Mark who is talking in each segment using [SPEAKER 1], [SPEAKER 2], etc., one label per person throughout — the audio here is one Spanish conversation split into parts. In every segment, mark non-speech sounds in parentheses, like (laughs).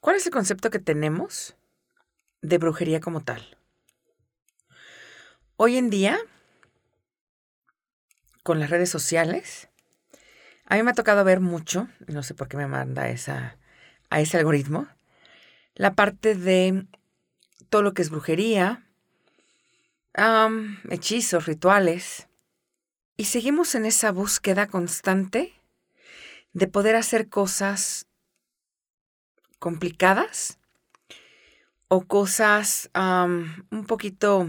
[SPEAKER 1] ¿Cuál es el concepto que tenemos de brujería como tal? Hoy en día, con las redes sociales, a mí me ha tocado ver mucho, no sé por qué me manda esa, a ese algoritmo, la parte de todo lo que es brujería, hechizos, rituales, y seguimos en esa búsqueda constante de poder hacer cosas complicadas o cosas un poquito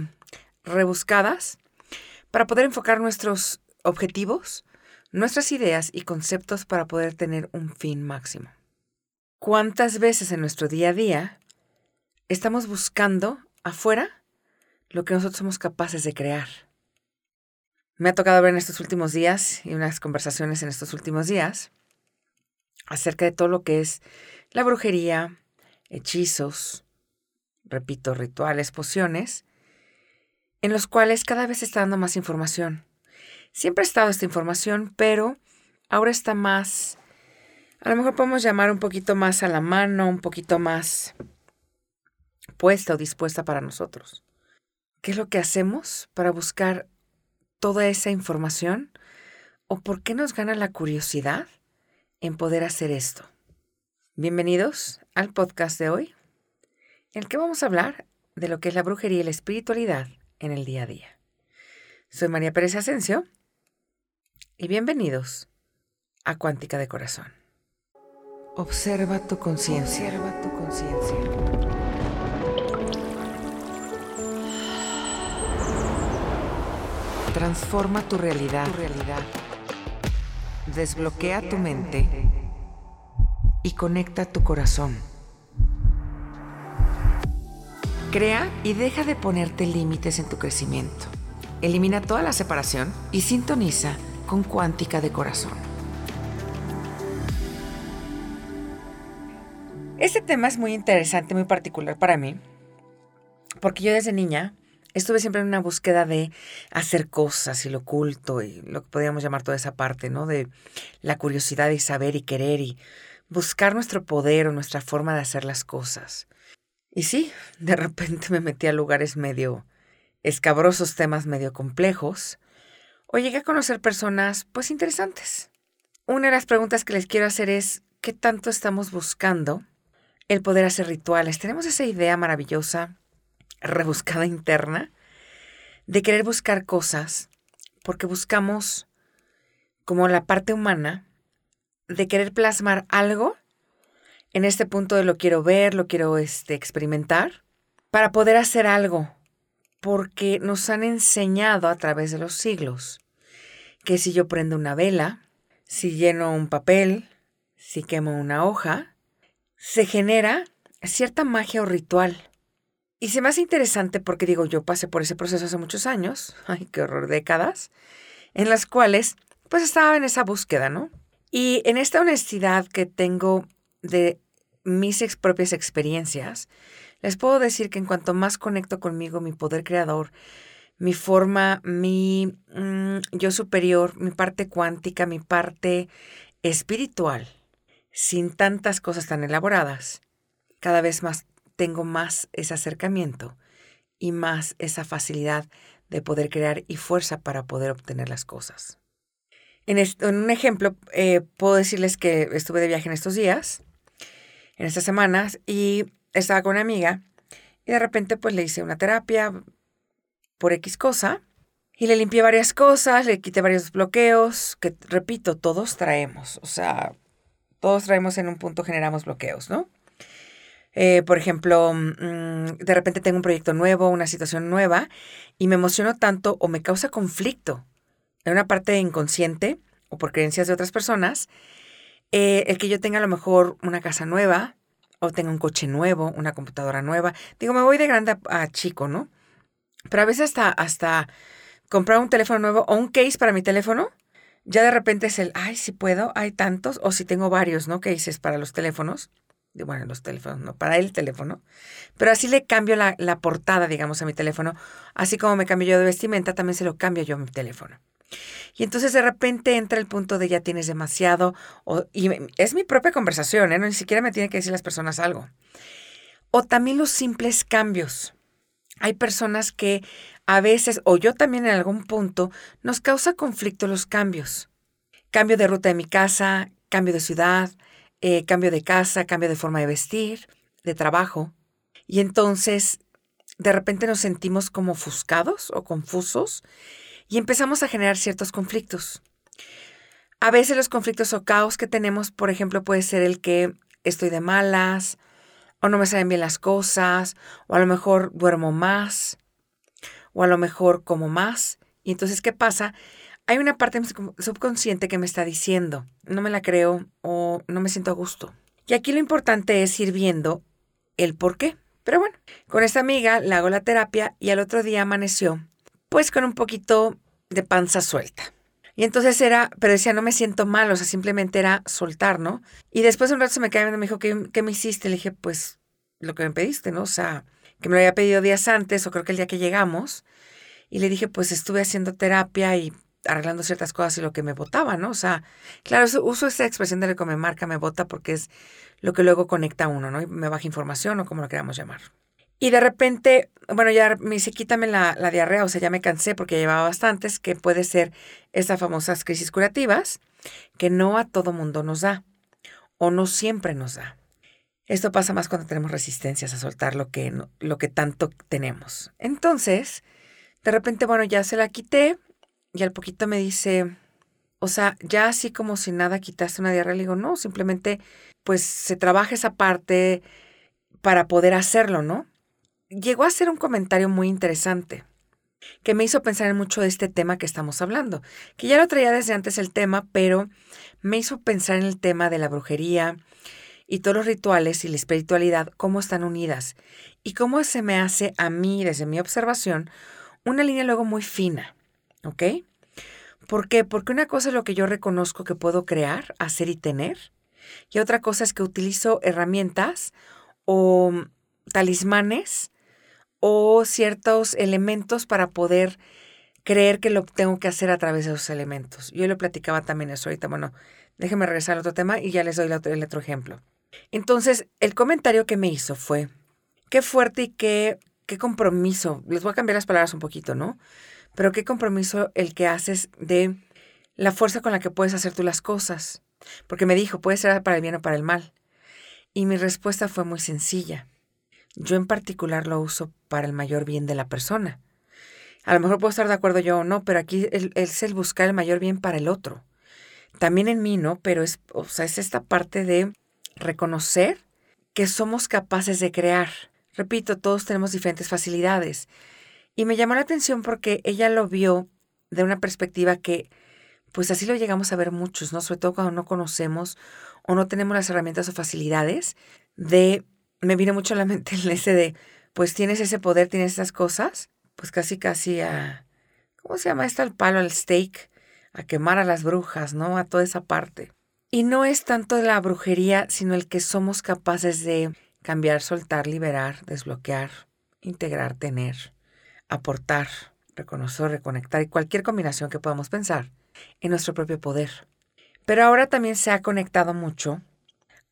[SPEAKER 1] rebuscadas para poder enfocar nuestros objetivos, nuestras ideas y conceptos para poder tener un fin máximo. ¿Cuántas veces en nuestro día a día estamos buscando afuera lo que nosotros somos capaces de crear? Me ha tocado ver en estos últimos días y unas conversaciones en estos últimos días acerca de todo lo que es la brujería, hechizos, repito, rituales, pociones, en los cuales cada vez está dando más información. Siempre ha estado esta información, pero ahora está más, a lo mejor podemos llamar un poquito más a la mano, un poquito más puesta o dispuesta para nosotros. ¿Qué es lo que hacemos para buscar toda esa información? ¿O por qué nos gana la curiosidad en poder hacer esto? Bienvenidos al podcast de hoy, en el que vamos a hablar de lo que es la brujería y la espiritualidad en el día a día. Soy María Pérez Asensio y bienvenidos a Cuántica de Corazón. Observa tu conciencia. Observa tu conciencia. Transforma tu realidad. Tu realidad. Desbloquea tu mente y conecta tu corazón. Crea y deja de ponerte límites en tu crecimiento. Elimina toda la separación y sintoniza con cuántica de corazón. Este tema es muy interesante, muy particular para mí, porque yo desde niña estuve siempre en una búsqueda de hacer cosas y lo oculto y lo que podríamos llamar toda esa parte, ¿no? De la curiosidad y saber y querer y buscar nuestro poder o nuestra forma de hacer las cosas. Y sí, de repente me metí a lugares medio escabrosos, temas medio complejos, o llegué a conocer personas pues interesantes. Una de las preguntas que les quiero hacer es, ¿qué tanto estamos buscando el poder hacer rituales? Tenemos esa idea maravillosa, rebuscada interna, de querer buscar cosas, porque buscamos como la parte humana de querer plasmar algo en este punto de lo quiero ver, lo quiero este, experimentar, para poder hacer algo, porque nos han enseñado a través de los siglos que si yo prendo una vela, si lleno un papel, si quemo una hoja, se genera cierta magia o ritual. Y se me hace interesante porque digo, yo pasé por ese proceso hace muchos años, (laughs) ay, qué horror, décadas, en las cuales pues estaba en esa búsqueda, ¿no? Y en esta honestidad que tengo de mis propias experiencias, les puedo decir que en cuanto más conecto conmigo, mi poder creador, mi forma, mi mm, yo superior, mi parte cuántica, mi parte espiritual, sin tantas cosas tan elaboradas, cada vez más tengo más ese acercamiento y más esa facilidad de poder crear y fuerza para poder obtener las cosas. En, un ejemplo, eh, puedo decirles que estuve de viaje en estos días, en estas semanas, y estaba con una amiga y de repente pues le hice una terapia por X cosa y le limpié varias cosas, le quité varios bloqueos, que repito, todos traemos, o sea, todos traemos en un punto, generamos bloqueos, ¿no? Eh, por ejemplo, mm, de repente tengo un proyecto nuevo, una situación nueva, y me emociono tanto o me causa conflicto en una parte inconsciente o por creencias de otras personas, eh, el que yo tenga a lo mejor una casa nueva o tenga un coche nuevo, una computadora nueva. Digo, me voy de grande a, chico, ¿no? Pero a veces hasta, hasta comprar un teléfono nuevo o un case para mi teléfono, ya de repente es el, ay, si puedo, hay tantos, o si tengo varios, ¿no? Cases para los teléfonos. Bueno, los teléfonos, no, para el teléfono. Pero así le cambio la, la portada, digamos, a mi teléfono. Así como me cambio yo de vestimenta, también se lo cambio yo a mi teléfono. Y entonces de repente entra el punto de ya tienes demasiado, o, y es mi propia conversación, ¿eh? no, ni siquiera me tienen que decir las personas algo. O también los simples cambios. Hay personas que a veces, o yo también en algún punto, nos causa conflicto los cambios. Cambio de ruta de mi casa, cambio de ciudad, eh, cambio de casa, cambio de forma de vestir, de trabajo. Y entonces, de repente nos sentimos como ofuscados o confusos y empezamos a generar ciertos conflictos. A veces los conflictos o caos que tenemos, por ejemplo, puede ser el que estoy de malas, o no me salen bien las cosas, o a lo mejor duermo más, o a lo mejor como más. Y entonces, ¿qué pasa? Hay una parte subconsciente que me está diciendo, no me la creo o no me siento a gusto. Y aquí lo importante es ir viendo el por qué. Pero bueno, con esta amiga le hago la terapia y al otro día amaneció, pues con un poquito de panza suelta. Y entonces era, pero decía, no me siento mal, o sea, simplemente era soltar, ¿no? Y después de un rato se me cae y me dijo, ¿qué, ¿qué me hiciste? Le dije, pues lo que me pediste, ¿no? O sea, que me lo había pedido días antes, o creo que el día que llegamos. Y le dije, pues estuve haciendo terapia y arreglando ciertas cosas y lo que me votaba, ¿no? O sea, claro, uso esa expresión de lo que me marca, me vota, porque es lo que luego conecta a uno, ¿no? Y me baja información o como lo queramos llamar. Y de repente, bueno, ya me dice, quítame la, la, diarrea, o sea, ya me cansé porque llevaba bastantes, que puede ser esas famosas crisis curativas, que no a todo mundo nos da, o no siempre nos da. Esto pasa más cuando tenemos resistencias a soltar lo que, lo que tanto tenemos. Entonces, de repente, bueno, ya se la quité y al poquito me dice, o sea, ya así como si nada quitaste una diarrea, le digo, no, simplemente pues se trabaja esa parte para poder hacerlo, ¿no? Llegó a ser un comentario muy interesante que me hizo pensar en mucho de este tema que estamos hablando, que ya lo traía desde antes el tema, pero me hizo pensar en el tema de la brujería y todos los rituales y la espiritualidad, cómo están unidas y cómo se me hace a mí, desde mi observación, una línea luego muy fina, ¿ok? ¿Por qué? Porque una cosa es lo que yo reconozco que puedo crear, hacer y tener, y otra cosa es que utilizo herramientas o talismanes o ciertos elementos para poder creer que lo tengo que hacer a través de esos elementos. Yo le platicaba también eso ahorita. Bueno, déjenme regresar al otro tema y ya les doy el otro, el otro ejemplo. Entonces, el comentario que me hizo fue, qué fuerte y qué, qué compromiso. Les voy a cambiar las palabras un poquito, ¿no? Pero qué compromiso el que haces de la fuerza con la que puedes hacer tú las cosas. Porque me dijo, puede ser para el bien o para el mal. Y mi respuesta fue muy sencilla. Yo en particular lo uso para el mayor bien de la persona. A lo mejor puedo estar de acuerdo yo o no, pero aquí es el buscar el mayor bien para el otro. También en mí, ¿no? Pero es, o sea, es esta parte de reconocer que somos capaces de crear. Repito, todos tenemos diferentes facilidades. Y me llamó la atención porque ella lo vio de una perspectiva que, pues así lo llegamos a ver muchos, ¿no? Sobre todo cuando no conocemos o no tenemos las herramientas o facilidades de me vino mucho a la mente el ese de, pues tienes ese poder, tienes esas cosas, pues casi casi a, ¿cómo se llama esto? Al palo, al steak, a quemar a las brujas, ¿no? A toda esa parte. Y no es tanto la brujería, sino el que somos capaces de cambiar, soltar, liberar, desbloquear, integrar, tener, aportar, reconocer, reconectar y cualquier combinación que podamos pensar en nuestro propio poder. Pero ahora también se ha conectado mucho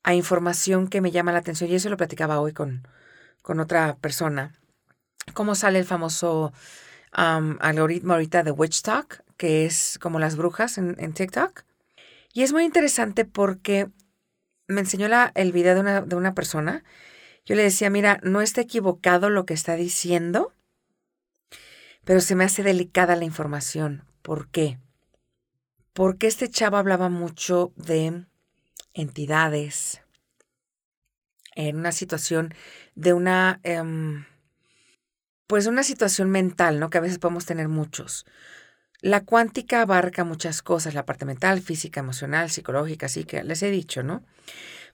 [SPEAKER 1] a información que me llama la atención, y eso lo platicaba hoy con, con otra persona, cómo sale el famoso algoritmo ahorita de Witch Talk, que es como las brujas en, TikTok. Y es muy interesante porque me enseñó la, el video de una, de una persona. Yo le decía, mira, no está equivocado lo que está diciendo, pero se me hace delicada la información. ¿Por qué? Porque este chavo hablaba mucho de entidades, en una situación de una, em, pues una situación mental, ¿no? Que a veces podemos tener muchos. La cuántica abarca muchas cosas, la parte mental, física, emocional, psicológica, así que les he dicho, ¿no?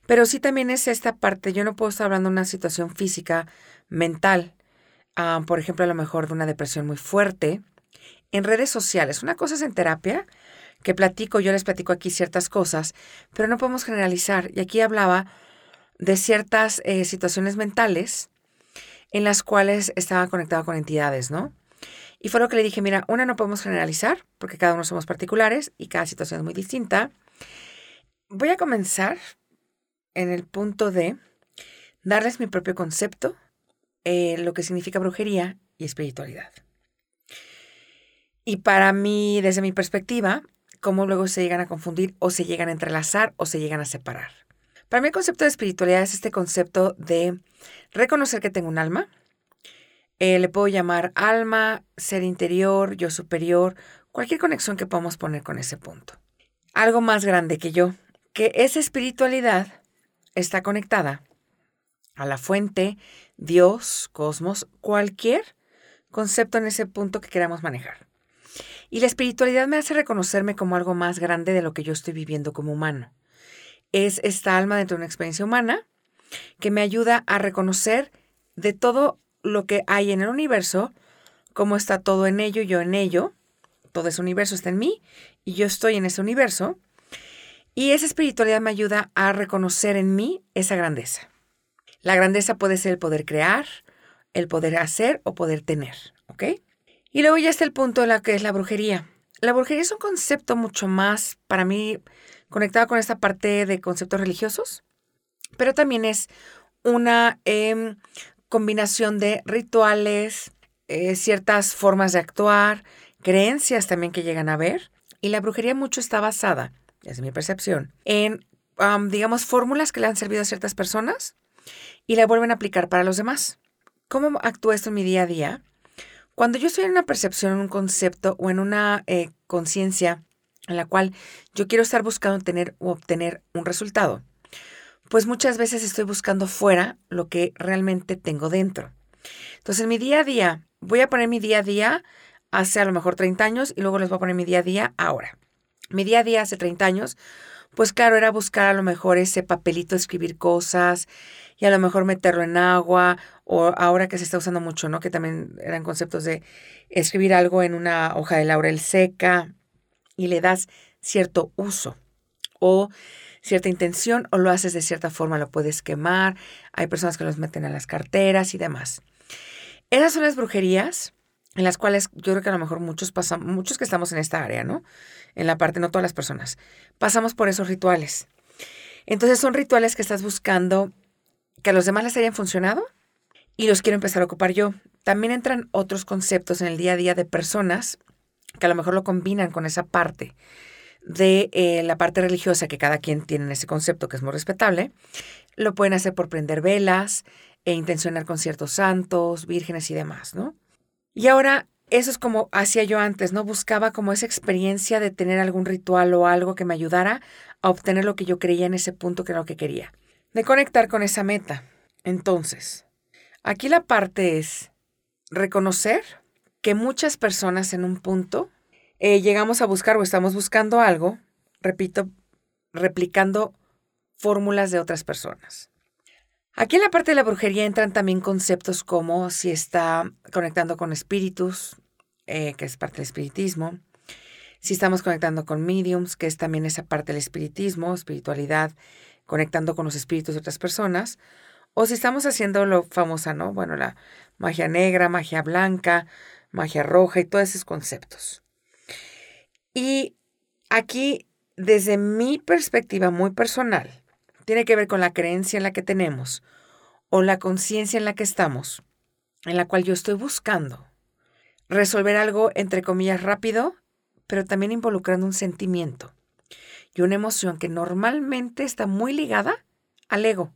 [SPEAKER 1] Pero sí también es esta parte, yo no puedo estar hablando de una situación física, mental, ah, por ejemplo, a lo mejor de una depresión muy fuerte, en redes sociales. Una cosa es en terapia que platico, yo les platico aquí ciertas cosas, pero no podemos generalizar. Y aquí hablaba de ciertas eh, situaciones mentales en las cuales estaba conectado con entidades, ¿no? Y fue lo que le dije, mira, una no podemos generalizar, porque cada uno somos particulares y cada situación es muy distinta. Voy a comenzar en el punto de darles mi propio concepto, eh, lo que significa brujería y espiritualidad. Y para mí, desde mi perspectiva, cómo luego se llegan a confundir o se llegan a entrelazar o se llegan a separar. Para mí el concepto de espiritualidad es este concepto de reconocer que tengo un alma. Eh, le puedo llamar alma, ser interior, yo superior, cualquier conexión que podamos poner con ese punto. Algo más grande que yo, que esa espiritualidad está conectada a la fuente, Dios, cosmos, cualquier concepto en ese punto que queramos manejar. Y la espiritualidad me hace reconocerme como algo más grande de lo que yo estoy viviendo como humano. Es esta alma dentro de una experiencia humana que me ayuda a reconocer de todo lo que hay en el universo, cómo está todo en ello, yo en ello, todo ese universo está en mí y yo estoy en ese universo. Y esa espiritualidad me ayuda a reconocer en mí esa grandeza. La grandeza puede ser el poder crear, el poder hacer o poder tener, ¿ok? Y luego ya está el punto de la que es la brujería. La brujería es un concepto mucho más, para mí, conectado con esta parte de conceptos religiosos, pero también es una em, combinación de rituales, eh, ciertas formas de actuar, creencias también que llegan a ver. Y la brujería mucho está basada, desde mi percepción, en, digamos, fórmulas que le han servido a ciertas personas y la vuelven a aplicar para los demás. ¿Cómo actúa esto en mi día a día? Cuando yo estoy en una percepción, en un concepto o en una eh, conciencia en la cual yo quiero estar buscando tener o obtener un resultado, pues muchas veces estoy buscando fuera lo que realmente tengo dentro. Entonces, en mi día a día, voy a poner mi día a día hace a lo mejor 30 años y luego les voy a poner mi día a día ahora. Mi día a día hace 30 años, pues claro, era buscar a lo mejor ese papelito, escribir cosas y a lo mejor meterlo en agua o ahora que se está usando mucho, ¿no? Que también eran conceptos de escribir algo en una hoja de laurel seca y le das cierto uso o cierta intención o lo haces de cierta forma, lo puedes quemar, hay personas que los meten a las carteras y demás. Esas son las brujerías en las cuales yo creo que a lo mejor muchos pasamos, muchos que estamos en esta área, ¿no? En la parte, no todas las personas, pasamos por esos rituales. Entonces son rituales que estás buscando que a los demás les hayan funcionado y los quiero empezar a ocupar yo. También entran otros conceptos en el día a día de personas que a lo mejor lo combinan con esa parte de eh, la parte religiosa que cada quien tiene en ese concepto que es muy respetable. Lo pueden hacer por prender velas e intencionar con ciertos santos, vírgenes y demás, ¿no? Y ahora eso es como hacía yo antes, ¿no? Buscaba como esa experiencia de tener algún ritual o algo que me ayudara a obtener lo que yo creía en ese punto que era lo que quería. De conectar con esa meta. Entonces, Aquí la parte es reconocer que muchas personas en un punto eh, llegamos a buscar o estamos buscando algo, repito, replicando fórmulas de otras personas. Aquí en la parte de la brujería entran también conceptos como si está conectando con espíritus, eh, que es parte del espiritismo, si estamos conectando con mediums, que es también esa parte del espiritismo, espiritualidad, conectando con los espíritus de otras personas, o si estamos haciendo lo famosa, ¿no? Bueno, la magia negra, magia blanca, magia roja y todos esos conceptos. Y aquí, desde mi perspectiva muy personal, tiene que ver con la creencia en la que tenemos o la conciencia en la que estamos, en la cual yo estoy buscando resolver algo, entre comillas, rápido, pero también involucrando un sentimiento y una emoción que normalmente está muy ligada al ego.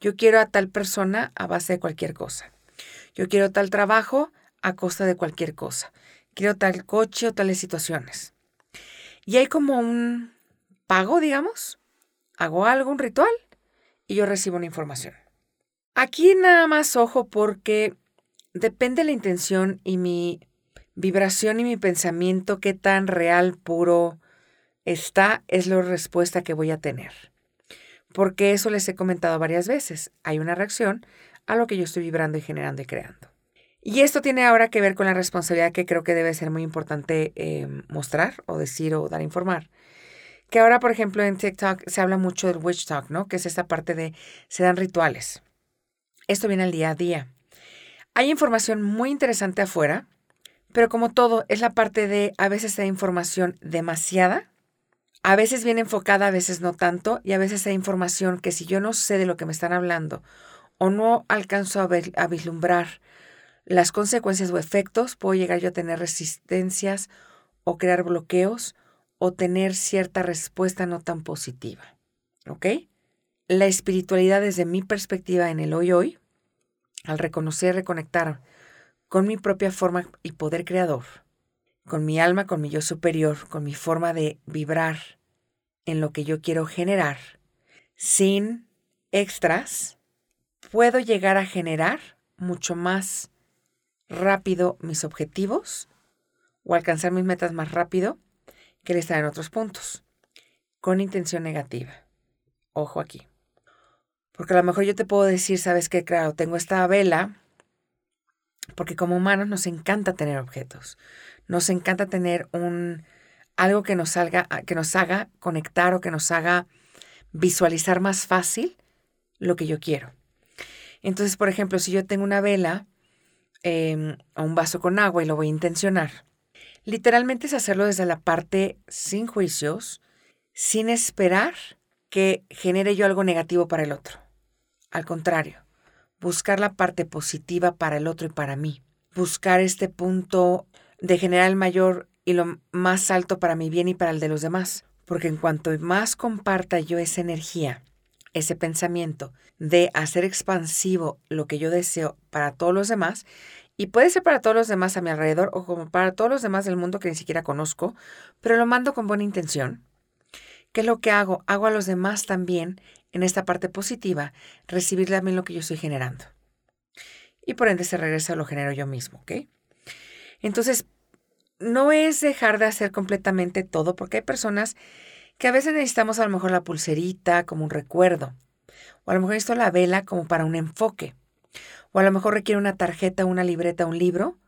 [SPEAKER 1] Yo quiero a tal persona a base de cualquier cosa. Yo quiero tal trabajo a costa de cualquier cosa. Quiero tal coche o tales situaciones. Y hay como un pago, digamos. Hago algo, un ritual, y yo recibo una información. Aquí nada más ojo porque depende la intención y mi vibración y mi pensamiento, qué tan real, puro está, es la respuesta que voy a tener porque eso les he comentado varias veces. Hay una reacción a lo que yo estoy vibrando y generando y creando. Y esto tiene ahora que ver con la responsabilidad que creo que debe ser muy importante eh, mostrar o decir o dar a informar. Que ahora, por ejemplo, en TikTok se habla mucho del witch talk, ¿no? Que es esta parte de se dan rituales. Esto viene al día a día. Hay información muy interesante afuera, Pero como todo, es la parte de a veces hay información demasiada, a veces bien enfocada, a veces no tanto, y a veces hay información que si yo no sé de lo que me están hablando o no alcanzo a, ver, a vislumbrar las consecuencias o efectos, puedo llegar yo a tener resistencias o crear bloqueos o tener cierta respuesta no tan positiva. ¿Ok? La espiritualidad desde mi perspectiva en el hoy hoy, al reconocer, reconectar con mi propia forma y poder creador, con mi alma, con mi yo superior, con mi forma de vibrar en lo que yo quiero generar, sin extras, puedo llegar a generar mucho más rápido mis objetivos o alcanzar mis metas más rápido que el estar en otros puntos, con intención negativa. Ojo aquí. Porque a lo mejor yo te puedo decir, sabes qué, claro, tengo esta vela, porque como humanos nos encanta tener objetos, nos encanta tener un algo que nos salga, que nos haga conectar o que nos haga visualizar más fácil lo que yo quiero. Entonces, por ejemplo, si yo tengo una vela em, o un vaso con agua y lo voy a intencionar, literalmente es hacerlo desde la parte sin juicios, sin esperar que genere yo algo negativo para el otro. Al contrario, buscar la parte positiva para el otro y para mí. Buscar este punto de generar el mayor y lo más alto para mi bien y para el de los demás. Porque en cuanto más comparta yo esa energía, ese pensamiento de hacer expansivo lo que yo deseo para todos los demás, y puede ser para todos los demás a mi alrededor o como para todos los demás del mundo que ni siquiera conozco, pero lo mando con buena intención. ¿Qué es lo que hago? Hago a los demás también, en esta parte positiva, recibir también lo que yo estoy generando. Y por ende se regresa, lo genero yo mismo, ¿ok? Entonces, no es dejar de hacer completamente todo, porque hay personas que a veces necesitamos a lo mejor la pulserita como un recuerdo, o a lo mejor esto la vela como para un enfoque, o a lo mejor requiere una tarjeta, una libreta, un libro,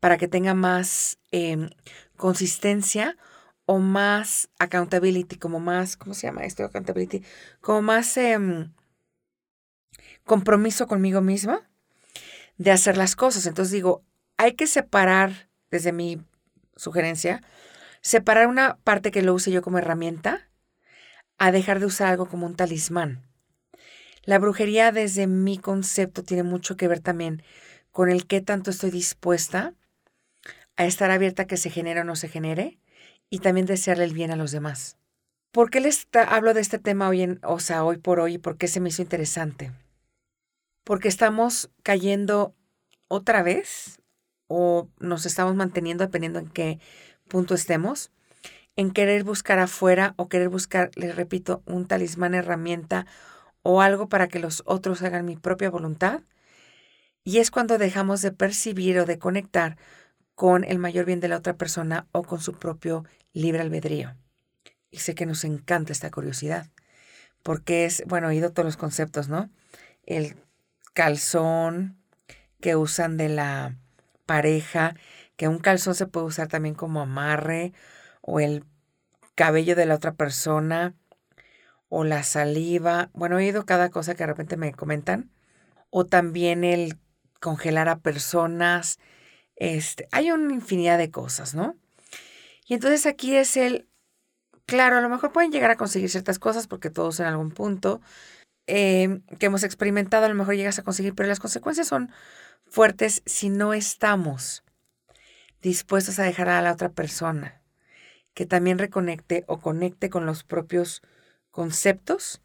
[SPEAKER 1] para que tenga más em, consistencia o más accountability, como más, ¿cómo se llama esto? Accountability, como más em, compromiso conmigo misma de hacer las cosas. Entonces digo, hay que separar, desde mi sugerencia, Separar una parte que lo use yo como herramienta a dejar de usar algo como un talismán. La brujería desde mi concepto tiene mucho que ver también con el qué tanto estoy dispuesta a estar abierta a que se genere o no se genere y también desearle el bien a los demás. ¿Por qué les hablo de este tema hoy, en, o sea, hoy por hoy? ¿Por qué se me hizo interesante? Porque estamos cayendo otra vez o nos estamos manteniendo dependiendo en qué punto estemos, en querer buscar afuera o querer buscar, les repito, un talismán, herramienta o algo para que los otros hagan mi propia voluntad. Y es cuando dejamos de percibir o de conectar con el mayor bien de la otra persona o con su propio libre albedrío. Y sé que nos encanta esta curiosidad, porque es, bueno, he oído todos los conceptos, ¿no? El calzón que usan de la pareja, que un calzón se puede usar también como amarre o el cabello de la otra persona o la saliva. Bueno, he oído cada cosa que de repente me comentan. O también el congelar a personas. Este, hay una infinidad de cosas, ¿no? Y entonces aquí es el, claro, a lo mejor pueden llegar a conseguir ciertas cosas porque todos en algún punto em, que hemos experimentado a lo mejor llegas a conseguir, pero las consecuencias son fuertes si no estamos dispuestos a dejar a la otra persona que también reconecte o conecte con los propios conceptos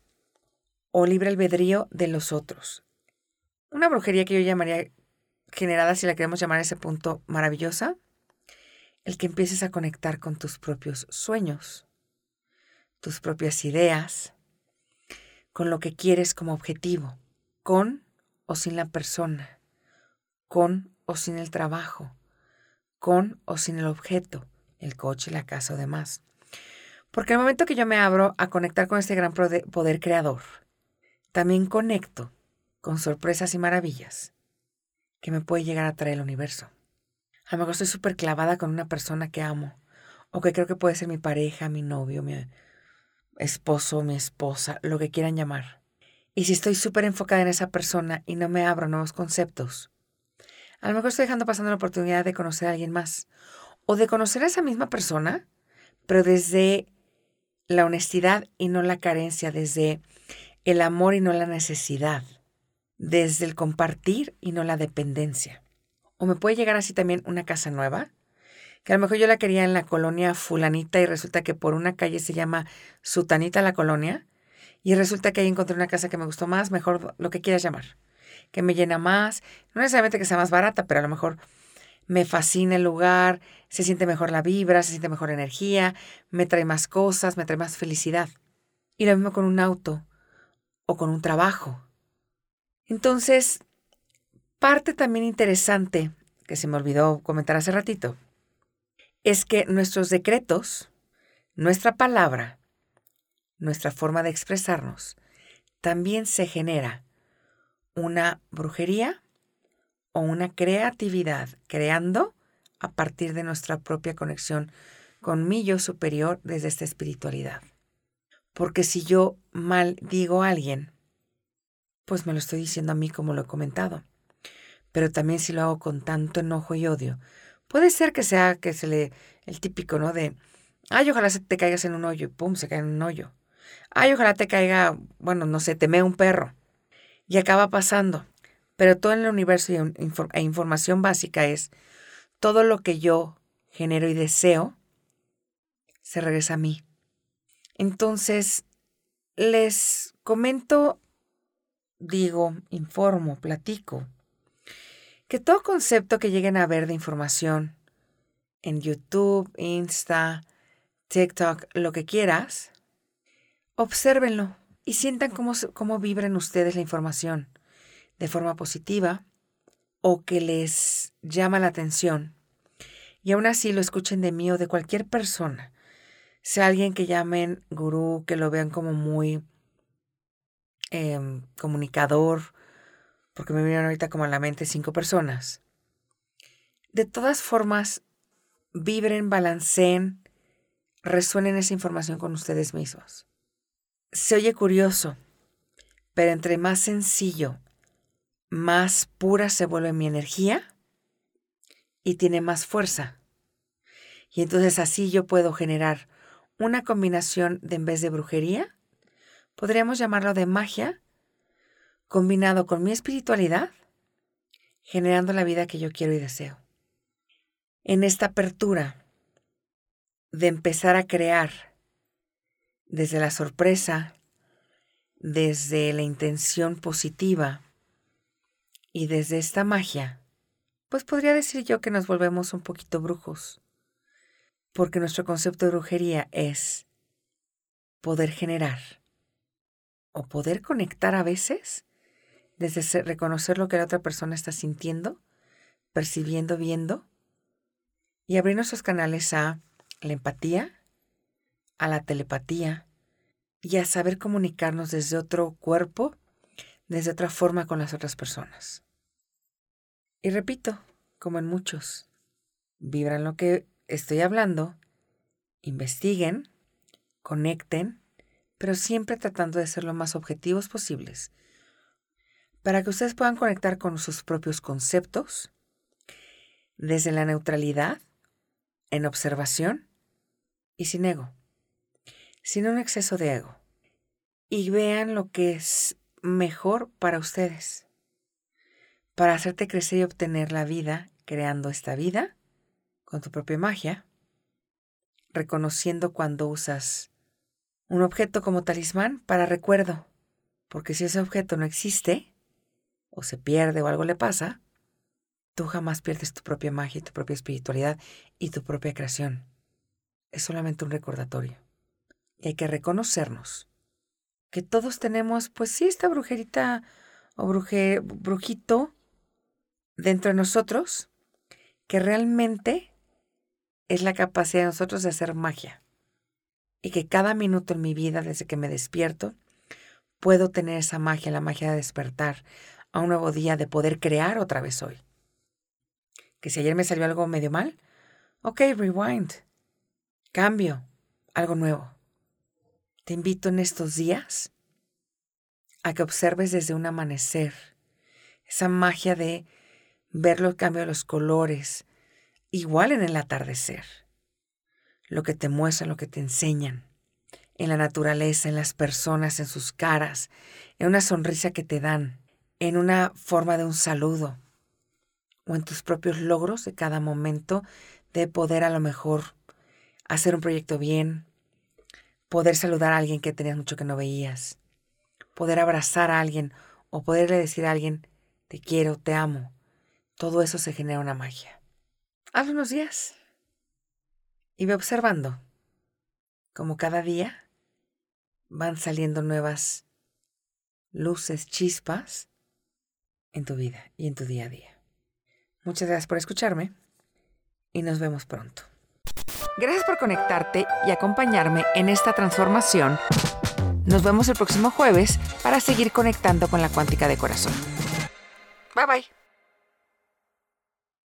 [SPEAKER 1] o libre albedrío de los otros. Una brujería que yo llamaría generada, si la queremos llamar a ese punto, maravillosa, el que empieces a conectar con tus propios sueños, tus propias ideas, con lo que quieres como objetivo, con o sin la persona, con o sin el trabajo, con o sin el objeto, el coche, la casa o demás. Porque el momento que yo me abro a conectar con este gran poder creador, también conecto con sorpresas y maravillas que me puede llegar a traer el universo. A lo mejor estoy súper clavada con una persona que amo, o que creo que puede ser mi pareja, mi novio, mi esposo, mi esposa, lo que quieran llamar. Y si estoy súper enfocada en esa persona y no me abro nuevos conceptos, A lo mejor estoy dejando pasando la oportunidad de conocer a alguien más o de conocer a esa misma persona, pero desde la honestidad y no la carencia, desde el amor y no la necesidad, desde el compartir y no la dependencia. O me puede llegar así también una casa nueva, que a lo mejor yo la quería en la colonia fulanita y resulta que por una calle se llama Sutanita la colonia y resulta que ahí encontré una casa que me gustó más, mejor lo que quieras llamar, que me llena más, no necesariamente que sea más barata, pero a lo mejor me fascina el lugar, se siente mejor la vibra, se siente mejor energía, me trae más cosas, me trae más felicidad. Y lo mismo con un auto o con un trabajo. Entonces, parte también interesante que se me olvidó comentar hace ratito, es que nuestros decretos, nuestra palabra, nuestra forma de expresarnos, también se genera una brujería o una creatividad creando a partir de nuestra propia conexión con mi yo superior desde esta espiritualidad. Porque si yo mal digo a alguien, pues me lo estoy diciendo a mí como lo he comentado. Pero también si lo hago con tanto enojo y odio, puede ser que sea que se le el típico, ¿no? De, ay, ojalá te caigas en un hoyo y pum, se cae en un hoyo. Ay, ojalá te caiga, bueno, no sé, teme un perro. Y acaba pasando. Pero todo en el universo e información básica es todo lo que yo genero y deseo se regresa a mí. Entonces, les comento, digo, informo, platico, que todo concepto que lleguen a ver de información en YouTube, Insta, TikTok, lo que quieras, obsérvenlo y sientan cómo, cómo vibran ustedes la información de forma positiva o que les llama la atención. Y aún así lo escuchen de mí o de cualquier persona. Sea alguien que llamen gurú, que lo vean como muy em, comunicador, porque me vienen ahorita como a la mente cinco personas. De todas formas, vibren, balanceen, resuenen esa información con ustedes mismos. Se oye curioso, pero entre más sencillo, más pura se vuelve mi energía y tiene más fuerza. Y entonces así yo puedo generar una combinación de en vez de brujería, podríamos llamarlo de magia, combinado con mi espiritualidad, generando la vida que yo quiero y deseo. En esta apertura de empezar a crear desde la sorpresa, desde la intención positiva y desde esta magia, pues podría decir yo que nos volvemos un poquito brujos, porque nuestro concepto de brujería es poder generar o poder conectar a veces desde reconocer lo que la otra persona está sintiendo, percibiendo, viendo, y abrir nuestros canales a la empatía, a la telepatía y a saber comunicarnos desde otro cuerpo, desde otra forma con las otras personas. Y repito, como en muchos, vibran lo que estoy hablando, investiguen, conecten, pero siempre tratando de ser lo más objetivos posibles, para que ustedes puedan conectar con sus propios conceptos, desde la neutralidad, en observación y sin ego, sin un exceso de ego, y vean lo que es mejor para ustedes para hacerte crecer y obtener la vida, creando esta vida con tu propia magia, reconociendo cuando usas un objeto como talismán para recuerdo, porque si ese objeto no existe, o se pierde o algo le pasa, tú jamás pierdes tu propia magia, tu propia espiritualidad y tu propia creación. Es solamente un recordatorio. Y hay que reconocernos que todos tenemos, pues sí, esta brujerita o brujito dentro de nosotros que realmente es la capacidad de nosotros de hacer magia. Y que cada minuto en mi vida, desde que me despierto, puedo tener esa magia, la magia de despertar a un nuevo día, de poder crear otra vez hoy. Que si ayer me salió algo medio mal, ok, rewind, cambio, algo nuevo. Te invito en estos días a que observes desde un amanecer esa magia de ver los cambios de los colores, igual en el atardecer, lo que te muestran, lo que te enseñan, en la naturaleza, en las personas, en sus caras, en una sonrisa que te dan, en una forma de un saludo, o en tus propios logros de cada momento de poder a lo mejor hacer un proyecto bien, poder saludar a alguien que tenías mucho que no veías, poder abrazar a alguien o poderle decir a alguien, te quiero, te amo. Todo eso se genera una magia. Haz unos días y ve observando cómo cada día van saliendo nuevas luces, chispas en tu vida y en tu día a día. Muchas gracias por escucharme y nos vemos pronto. Gracias por conectarte y acompañarme en esta transformación. Nos vemos el próximo jueves para seguir conectando con la cuántica de corazón. Bye bye.